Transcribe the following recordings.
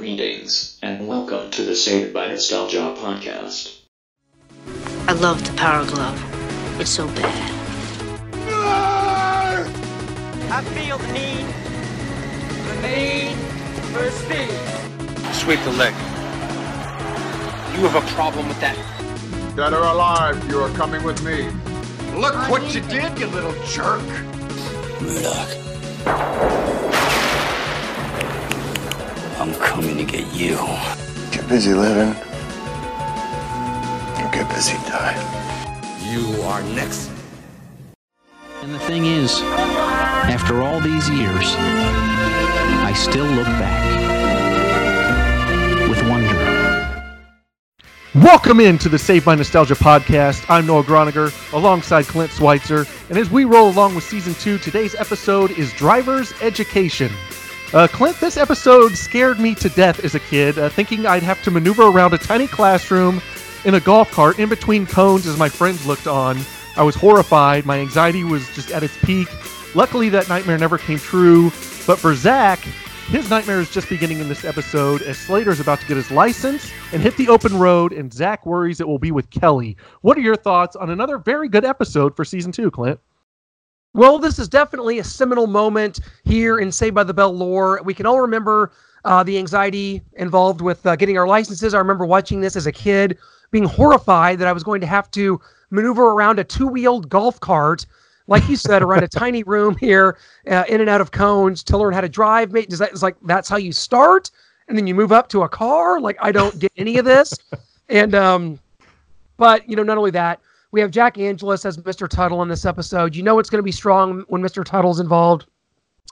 Greetings, and welcome to the Saved by Nostalgia podcast. I love the power glove. It's so bad. I feel the need, the need for speed. Sweep the leg. You have a problem with that. Dead or alive, you are coming with me. Look what you did, you little jerk. Murdoch. I'm coming to get you. Get busy living. Or get busy dying. You are next. And the thing is, after all these years, I still look back with wonder. Welcome into the Saved by Nostalgia podcast. I'm Noah Groniger alongside Clint Schweitzer. And as we roll along with season two, today's episode is Driver's Education. Uh, Clint, this episode scared me to death as a kid, uh, thinking I'd have to maneuver around a tiny classroom in a golf cart in between cones as my friends looked on. I was horrified. My anxiety was just at its peak. Luckily, that nightmare never came true. But for Zach, his nightmare is just beginning in this episode as Slater's about to get his license and hit the open road, and Zach worries it will be with Kelly. What are your thoughts on another very good episode for season two, Clint? Well, this is definitely a seminal moment here in Saved by the Bell lore. We can all remember uh, the anxiety involved with uh, getting our licenses. I remember watching this as a kid, being horrified that I was going to have to maneuver around a two-wheeled golf cart, like you said, around a tiny room here, uh, in and out of cones to learn how to drive. Mate, does that is like that's how you start, and then you move up to a car? Like I don't get any of this, and um, but you know, not only that. We have Jack Angelus as Mr. Tuttle in this episode. You know it's going to be strong when Mr. Tuttle's involved.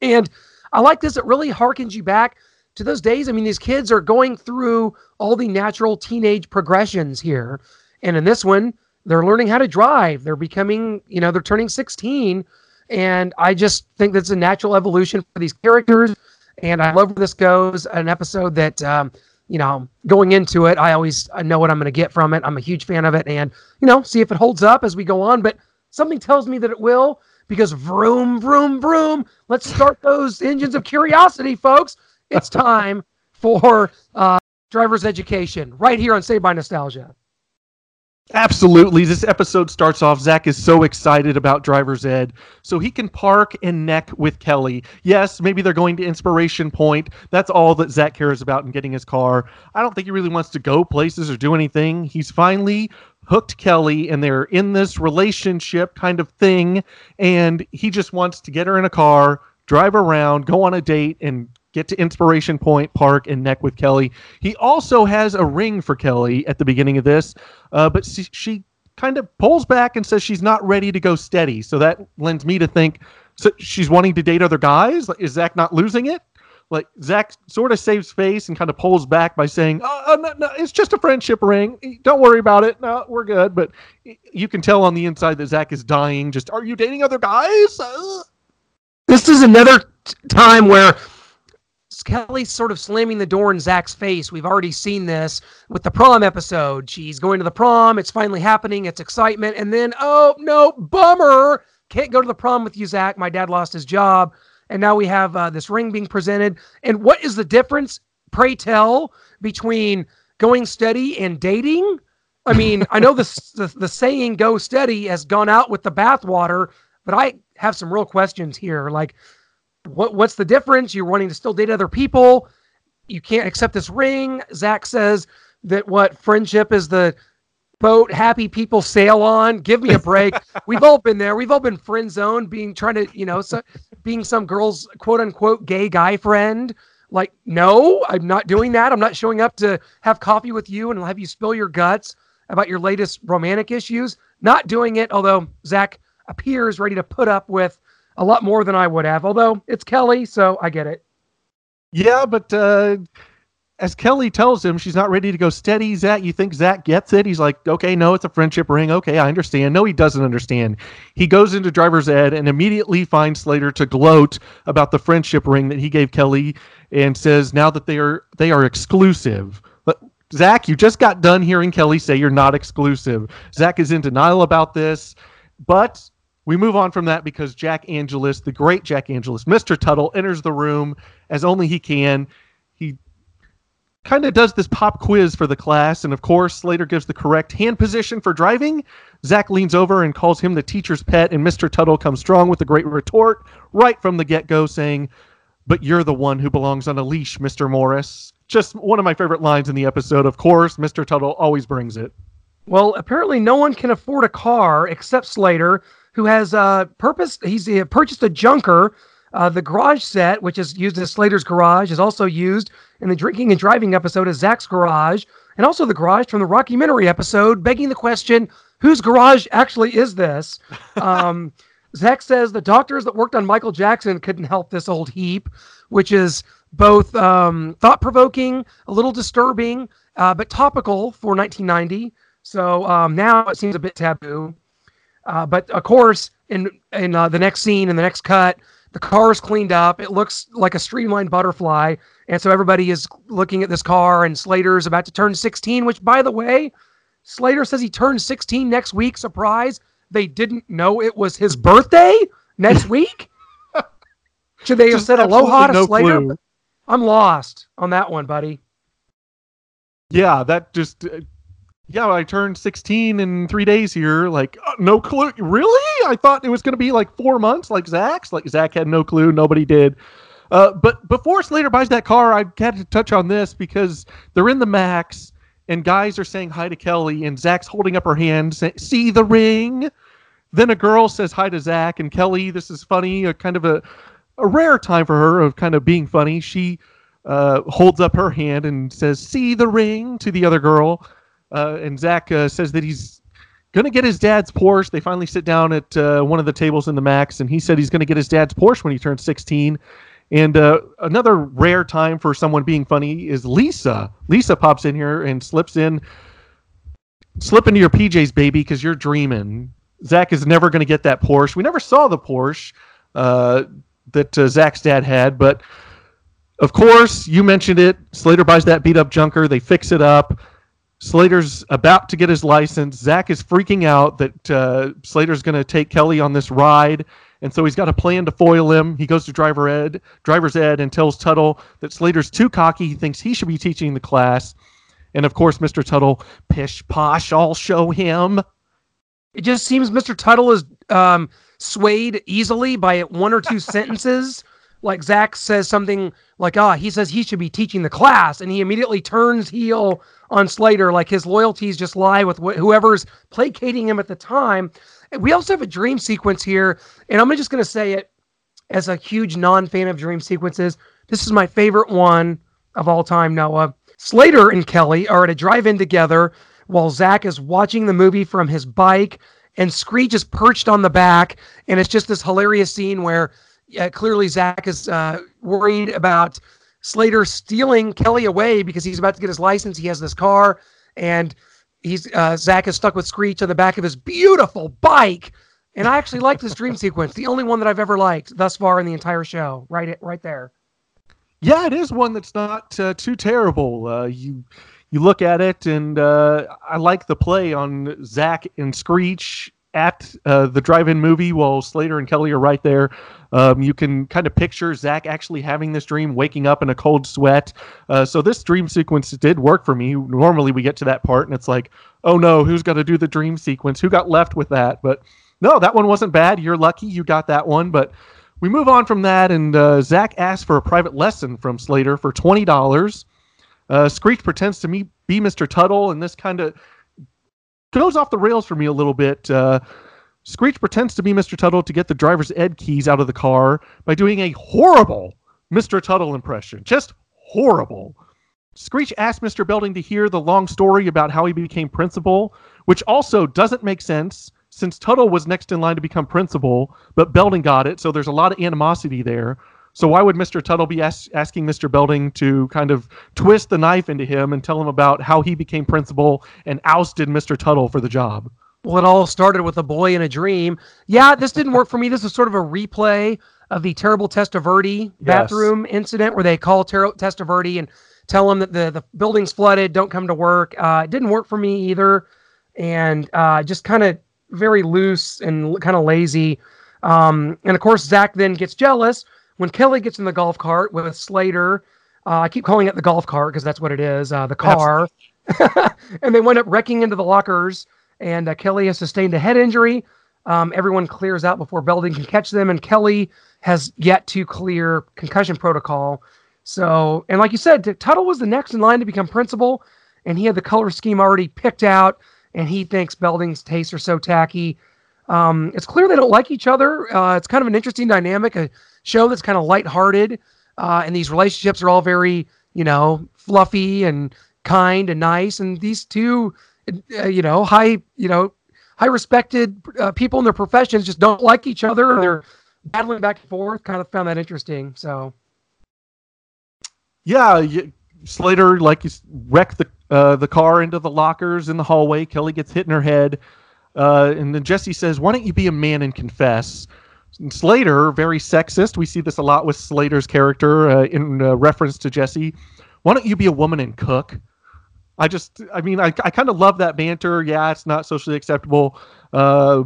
And I like this. It really harkens you back to those days. I mean, these kids are going through all the natural teenage progressions here. And in this one, they're learning how to drive. They're becoming, you know, they're turning 16. And I just think that's a natural evolution for these characters. And I love where this goes. An episode that, um, you know, going into it, I always I know what I'm going to get from it. I'm a huge fan of it, and you know, see if it holds up as we go on. But something tells me that it will because vroom, vroom, vroom. Let's start those engines of curiosity, folks. It's time for uh, driver's education right here on Saved by Nostalgia. Absolutely. This episode starts off. Zach is so excited about driver's ed, so he can park and neck with Kelly. Yes, maybe they're going to Inspiration Point. That's all that Zach cares about in getting his car. I don't think he really wants to go places or do anything. He's finally hooked Kelly, and they're in this relationship kind of thing, and he just wants to get her in a car, drive around, go on a date, and get to Inspiration Point Park and neck with Kelly. He also has a ring for Kelly at the beginning of this, uh, but she, she kind of pulls back and says she's not ready to go steady. So that lends me to think so she's wanting to date other guys. Is Zach not losing it? Like Zach sort of saves face and kind of pulls back by saying, "Oh, no, no, it's just a friendship ring. Don't worry about it. No, we're good." But you can tell on the inside that Zach is dying. Just, are you dating other guys? Uh. This is another time where Kelly's sort of slamming the door in Zach's face. We've already seen this with the prom episode. She's going to the prom. It's finally happening. It's excitement. And then, oh, no, bummer. Can't go to the prom with you, Zach. My dad lost his job. And now we have uh, this ring being presented. And what is the difference, pray tell, between going steady and dating? I mean, I know the, the, the saying go steady has gone out with the bathwater, but I have some real questions here. Like, what what's the difference? You're wanting to still date other people. You can't accept this ring. Zach says that what friendship is the boat happy people sail on. Give me a break. We've all been there. We've all been friend zoned, being trying to, you know, so, being some girl's quote unquote gay guy friend. Like, no, I'm not doing that. I'm not showing up to have coffee with you and have you spill your guts about your latest romantic issues. Not doing it, although Zach appears ready to put up with a lot more than I would have. Although it's Kelly, so I get it. Yeah, but uh, as Kelly tells him, she's not ready to go steady. Zach, you think Zach gets it? He's like, okay, no, it's a friendship ring. Okay, I understand. No, he doesn't understand. He goes into driver's ed and immediately finds Slater to gloat about the friendship ring that he gave Kelly and says now that they are they are exclusive. But Zach, you just got done hearing Kelly say you're not exclusive. Zach is in denial about this, but we move on from that because Jack Angelus, the great Jack Angelus, Mr. Tuttle, enters the room as only he can. He kind of does this pop quiz for the class, and of course, Slater gives the correct hand position for driving. Zach leans over and calls him the teacher's pet, and Mr. Tuttle comes strong with a great retort right from the get go, saying, But you're the one who belongs on a leash, Mr. Morris. Just one of my favorite lines in the episode. Of course, Mr. Tuttle always brings it. Well, apparently, no one can afford a car except Slater, who has uh, purpose. He's uh, purchased a junker. Uh, the garage set, which is used as Slater's garage, is also used in the drinking and driving episode as Zach's garage, and also the garage from the Rocky Rockumentary episode, begging the question, whose garage actually is this? Um, Zach says the doctors that worked on Michael Jackson couldn't help this old heap, which is both um, thought provoking, a little disturbing, uh, but topical for 1990. So um, now it seems a bit taboo. Uh, but of course, in in uh, the next scene, in the next cut, the car is cleaned up. It looks like a streamlined butterfly, and so everybody is looking at this car. And Slater's about to turn 16, which, by the way, Slater says he turns 16 next week. Surprise! They didn't know it was his birthday next week. Should they have said aloha to no Slater? clue. I'm lost on that one, buddy. Yeah, that just. Yeah, I turned 16 in three days here. Like, uh, no clue. Really? I thought it was going to be like four months, like Zach's. Like, Zach had no clue. Nobody did. Uh, but before Slater buys that car, I had to touch on this because they're in the Max and guys are saying hi to Kelly, and Zach's holding up her hand, saying, See the ring? Then a girl says hi to Zach, and Kelly, this is funny, a kind of a, a rare time for her of kind of being funny. She uh, holds up her hand and says, See the ring to the other girl. Uh, and Zach uh, says that he's going to get his dad's Porsche. They finally sit down at uh, one of the tables in the Max, and he said he's going to get his dad's Porsche when he turns 16. And uh, another rare time for someone being funny is Lisa. Lisa pops in here and slips in, slip into your PJs, baby, because you're dreaming. Zach is never going to get that Porsche. We never saw the Porsche uh, that uh, Zach's dad had, but of course, you mentioned it. Slater buys that beat up junker. They fix it up. Slater's about to get his license. Zach is freaking out that uh, Slater's going to take Kelly on this ride, and so he's got a plan to foil him. He goes to driver ed, driver's ed, and tells Tuttle that Slater's too cocky. He thinks he should be teaching the class, and of course, Mr. Tuttle, pish posh, I'll show him. It just seems Mr. Tuttle is um, swayed easily by one or two sentences. Like Zach says something like, ah, he says he should be teaching the class, and he immediately turns heel on Slater. Like his loyalties just lie with wh- whoever's placating him at the time. We also have a dream sequence here, and I'm just going to say it as a huge non fan of dream sequences. This is my favorite one of all time, Noah. Slater and Kelly are at a drive in together while Zach is watching the movie from his bike, and Screech is perched on the back. And it's just this hilarious scene where uh, clearly Zach is uh, worried about Slater stealing Kelly away because he's about to get his license. He has this car, and he's uh, Zach is stuck with Screech on the back of his beautiful bike. And I actually like this dream sequence, the only one that I've ever liked thus far in the entire show. Right, it right there. Yeah, it is one that's not uh, too terrible. Uh, you you look at it, and uh, I like the play on Zach and Screech at uh, the drive-in movie while Slater and Kelly are right there. Um, you can kind of picture Zach actually having this dream, waking up in a cold sweat. Uh, so this dream sequence did work for me. Normally we get to that part, and it's like, oh no, who's got to do the dream sequence? Who got left with that? But no, that one wasn't bad. You're lucky you got that one, but. We move on from that, and uh, Zach asks for a private lesson from Slater for twenty dollars. Uh, Screech pretends to be Mr. Tuttle, and this kind of goes off the rails for me a little bit. Uh, Screech pretends to be Mr. Tuttle to get the driver's ed keys out of the car by doing a horrible Mr. Tuttle impression. Just horrible. Screech asks Mr. Belding to hear the long story about how he became principal, which also doesn't make sense since Tuttle was next in line to become principal, but Belding got it, so there's a lot of animosity there. So why would Mr. Tuttle be as- asking Mr. Belding to kind of twist the knife into him and tell him about how he became principal and ousted Mr. Tuttle for the job? Well, it all started with a boy in a dream. Yeah, this didn't work for me. This is sort of a replay of the terrible Testaverde bathroom incident where they call Ter- Testaverde and tell him that the, the building's flooded, don't come to work. Uh, it didn't work for me either. And uh, just kind of very loose and kind of lazy. Um, and of course, Zach then gets jealous when Kelly gets in the golf cart with Slater. Uh, I keep calling it the golf cart because that's what it is. Uh, the car, and they wind up wrecking into the lockers. And uh, Kelly has sustained a head injury. Um, everyone clears out before Belding can catch them, and Kelly has yet to clear concussion protocol. So, and like you said, Tuttle was the next in line to become principal, and he had the color scheme already picked out, and he thinks Belding's tastes are so tacky. Um, it's clear they don't like each other. Uh, it's kind of an interesting dynamic, a show that's kind of lighthearted, uh, and these relationships are all very, you know, fluffy and kind and nice. And these two, uh, you know, high, you know, high respected uh, people in their professions just don't like each other, they're battling back and forth. Kind of found that interesting. So, yeah, Slater like wrecked the uh, the car into the lockers in the hallway. Kelly gets hit in her head. Uh, and then Jesse says, Why don't you be a man and confess? Slater, very sexist. We see this a lot with Slater's character uh, in uh, reference to Jesse. Why don't you be a woman and cook? I just, I mean, I, I kind of love that banter. Yeah, it's not socially acceptable. Uh,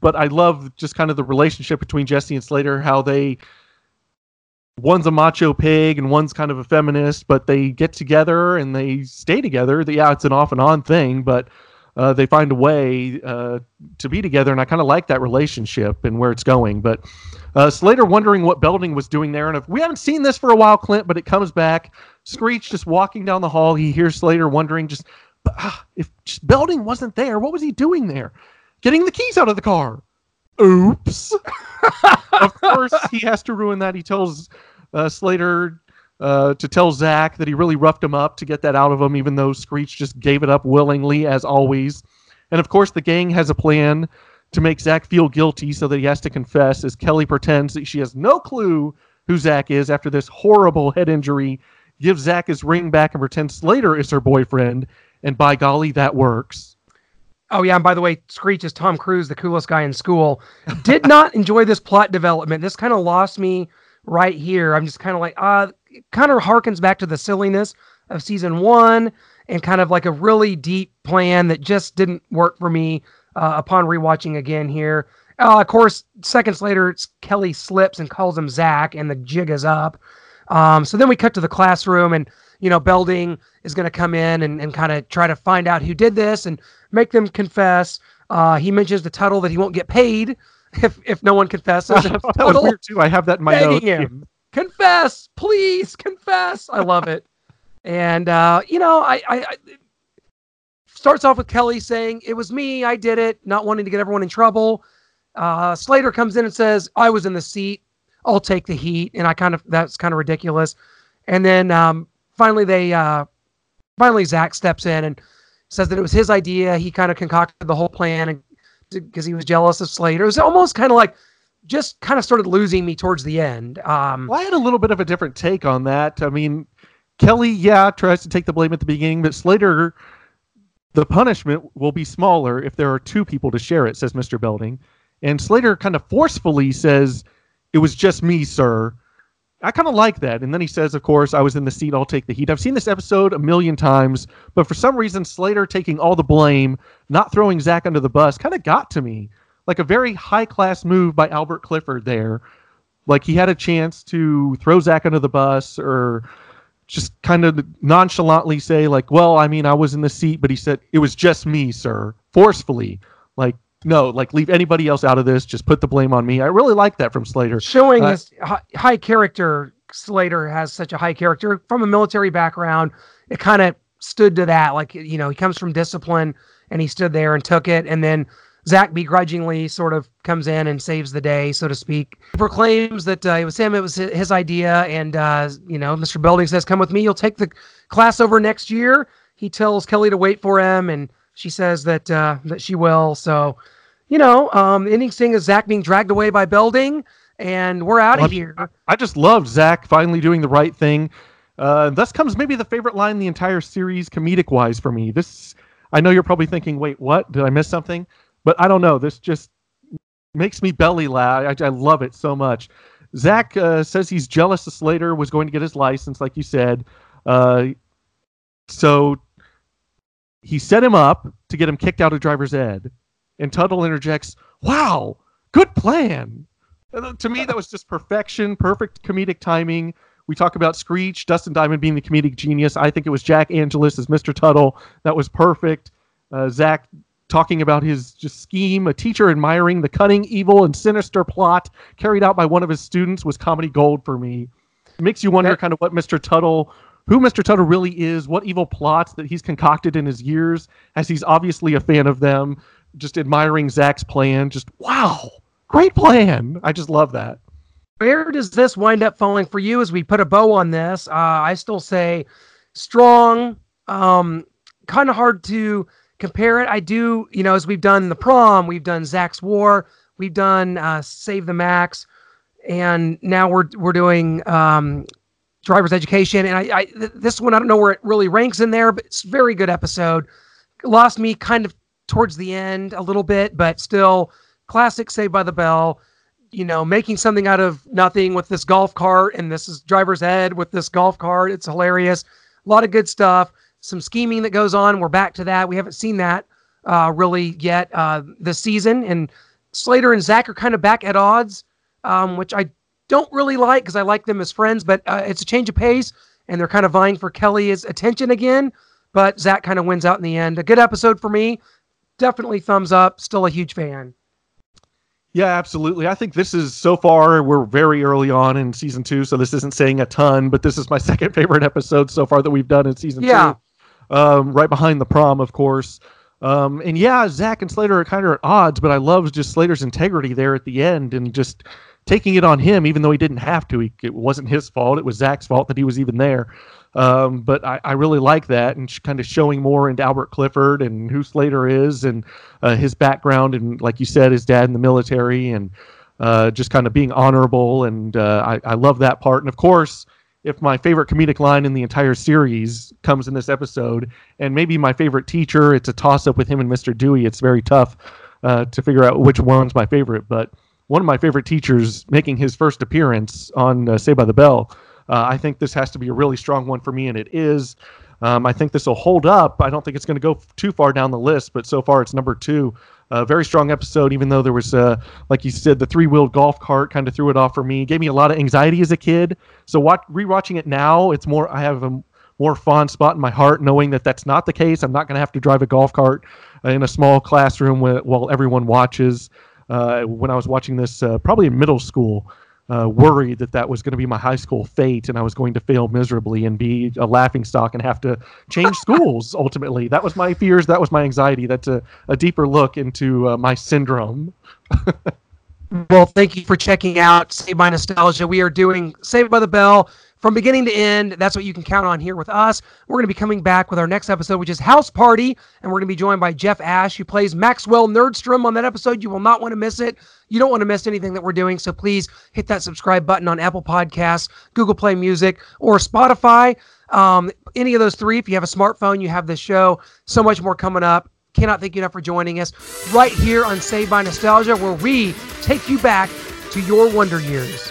but I love just kind of the relationship between Jesse and Slater, how they, one's a macho pig and one's kind of a feminist, but they get together and they stay together. Yeah, it's an off and on thing, but uh, they find a way uh, to be together, and I kind of like that relationship and where it's going. But uh, Slater wondering what Belding was doing there, and if we haven't seen this for a while, Clint, but it comes back. Screech just walking down the hall, he hears Slater wondering, just ah, if just Belding wasn't there, what was he doing there? Getting the keys out of the car. Oops. of course, he has to ruin that. He tells uh, Slater uh, to tell Zach that he really roughed him up to get that out of him, even though Screech just gave it up willingly, as always. And of course, the gang has a plan to make Zach feel guilty so that he has to confess, as Kelly pretends that she has no clue who Zach is after this horrible head injury, gives Zach his ring back and pretends Slater is her boyfriend. And by golly, that works. Oh yeah, and by the way, Screech is Tom Cruise, the coolest guy in school. Did not enjoy this plot development. This kind of lost me right here. I'm just kind of like, it kind of harkens back to the silliness of season one and kind of like a really deep plan that just didn't work for me uh, upon rewatching again here. Uh, of course, seconds later, Kelly slips and calls him Zach, and the jig is up. Um, so then we cut to the classroom, and you know, Belding is going to come in and, and kind of try to find out who did this and make them confess. Uh, he mentions to Tuttle that he won't get paid if if no one confesses. that was weird too. I have that in my notes. Confess, please confess. I love it. And uh, you know, I, I, I starts off with Kelly saying it was me, I did it, not wanting to get everyone in trouble. Uh, Slater comes in and says I was in the seat. I'll take the heat, and I kind of that's kind of ridiculous. And then um, finally, they uh, finally Zach steps in and says that it was his idea. He kind of concocted the whole plan, and because he was jealous of Slater, it was almost kind of like just kind of started losing me towards the end. Um, well, I had a little bit of a different take on that. I mean, Kelly, yeah, tries to take the blame at the beginning, but Slater, the punishment will be smaller if there are two people to share it, says Mr. Belding. And Slater kind of forcefully says, It was just me, sir. I kind of like that. And then he says, Of course, I was in the seat, I'll take the heat. I've seen this episode a million times, but for some reason, Slater taking all the blame, not throwing Zach under the bus, kind of got to me like a very high class move by Albert Clifford there. Like he had a chance to throw Zach under the bus or just kind of nonchalantly say like, "Well, I mean, I was in the seat," but he said it was just me, sir, forcefully. Like, no, like leave anybody else out of this. Just put the blame on me. I really like that from Slater, showing uh, this high character. Slater has such a high character from a military background. It kind of stood to that. Like, you know, he comes from discipline, and he stood there and took it, and then Zach begrudgingly sort of comes in and saves the day, so to speak. Proclaims that uh, it was him, it was his idea, and uh, you know, Mr. Belding says, "Come with me. You'll take the class over next year." He tells Kelly to wait for him, and she says that uh, that she will. So, you know, um, the ending scene is Zach being dragged away by Belding, and we're out of here. I just loved Zach finally doing the right thing. Uh, thus comes maybe the favorite line in the entire series, comedic wise, for me. This, I know you're probably thinking, "Wait, what? Did I miss something?" But I don't know. This just makes me belly laugh. I, I love it so much. Zach uh, says he's jealous that Slater was going to get his license, like you said. Uh, so he set him up to get him kicked out of driver's ed. And Tuttle interjects, Wow, good plan. To me, that was just perfection, perfect comedic timing We talk about Screech, Dustin Diamond being the comedic genius. I think it was Jack Angelus as Mr. Tuttle. That was perfect. Uh, Zach talking about his just scheme, a teacher admiring the cunning, evil, and sinister plot carried out by one of his students was comedy gold for me. It makes you wonder kind of what Mr. Tuttle, who Mr. Tuttle really is, what evil plots that he's concocted in his years, as he's obviously a fan of them, just admiring Zach's plan. Just wow, great plan. I just love that. Where does this wind up falling for you as we put a bow on this? Uh, I still say strong, um, kind of hard to compare it. I do, you know, as we've done the prom, we've done Zach's War, we've done uh, Save the Max, and now we're we're doing um, Driver's Education. And I, I th- this one I don't know where it really ranks in there, but it's a very good episode. Lost me kind of towards the end a little bit, but still classic Saved by the Bell. You know, making something out of nothing with this golf cart, and this is driver's ed with this golf cart. It's hilarious. A lot of good stuff some scheming that goes on. We're back to that. We haven't seen that uh, really yet uh, this season. And Slater and Zach are kind of back at odds, um, which I don't really like because I like them as friends, but uh, it's a change of pace and they're kind of vying for Kelly's attention again. But Zach kind of wins out in the end. A good episode for me. Definitely thumbs up. Still a huge fan. Yeah, absolutely. I think this is so far we're very early on in season two, so this isn't saying a ton, but this is my second favorite episode so far that we've done in season yeah. two um, right behind the prom, of course. Um, and yeah, Zach and Slater are kind of at odds, but I love just Slater's integrity there at the end and just taking it on him, even though he didn't have to. He, it wasn't his fault; it was Zach's fault that he was even there. Um, but I, I, really like that and kind of showing more into Albert Clifford and who Slater is and uh, his background and, like you said, his dad in the military and uh, just kind of being honorable. And uh, I, I love that part. And of course, if my favorite comedic line in the entire series comes in this episode, and maybe my favorite teacher, it's a toss up with him and Mr. Dewey. It's very tough uh, to figure out which one's my favorite, but one of my favorite teachers making his first appearance on uh, Saved by the Bell. Uh, I think this has to be a really strong one for me, and it is. Um, I think this will hold up. I don't think it's going to go too far down the list, but so far it's number two a very strong episode, even though there was, uh, like you said, the three wheeled golf cart kind of threw it off for me. Gave me a lot of anxiety as a kid. So watch, rewatching it now, it's more, I have a more fond spot in my heart knowing that that's not the case. I'm not going to have to drive a golf cart in a small classroom while everyone watches. Uh, when I was watching this, uh, probably in middle school, uh, worried that that was going to be my high school fate and I was going to fail miserably and be a laughing stock and have to change schools ultimately. That was my fears. That was my anxiety. That's a, a deeper look into uh, my syndrome. well, thank you for checking out Saved by Nostalgia. We are doing Saved by the Bell from beginning to end. That's what you can count on here with us. We're going to be coming back with our next episode, which is House Party, and we're going to be joined by Jeff Ash, who plays Maxwell Nerdstrom on that episode. You will not want to miss it. You don't want to miss anything that we're doing, so please hit that subscribe button on Apple Podcasts, Google Play Music, or Spotify. Um, any of those three, if you have a smartphone, you have this show. So much more coming up. Cannot thank you enough for joining us right here on Saved by Nostalgia, where we take you back to your wonder years.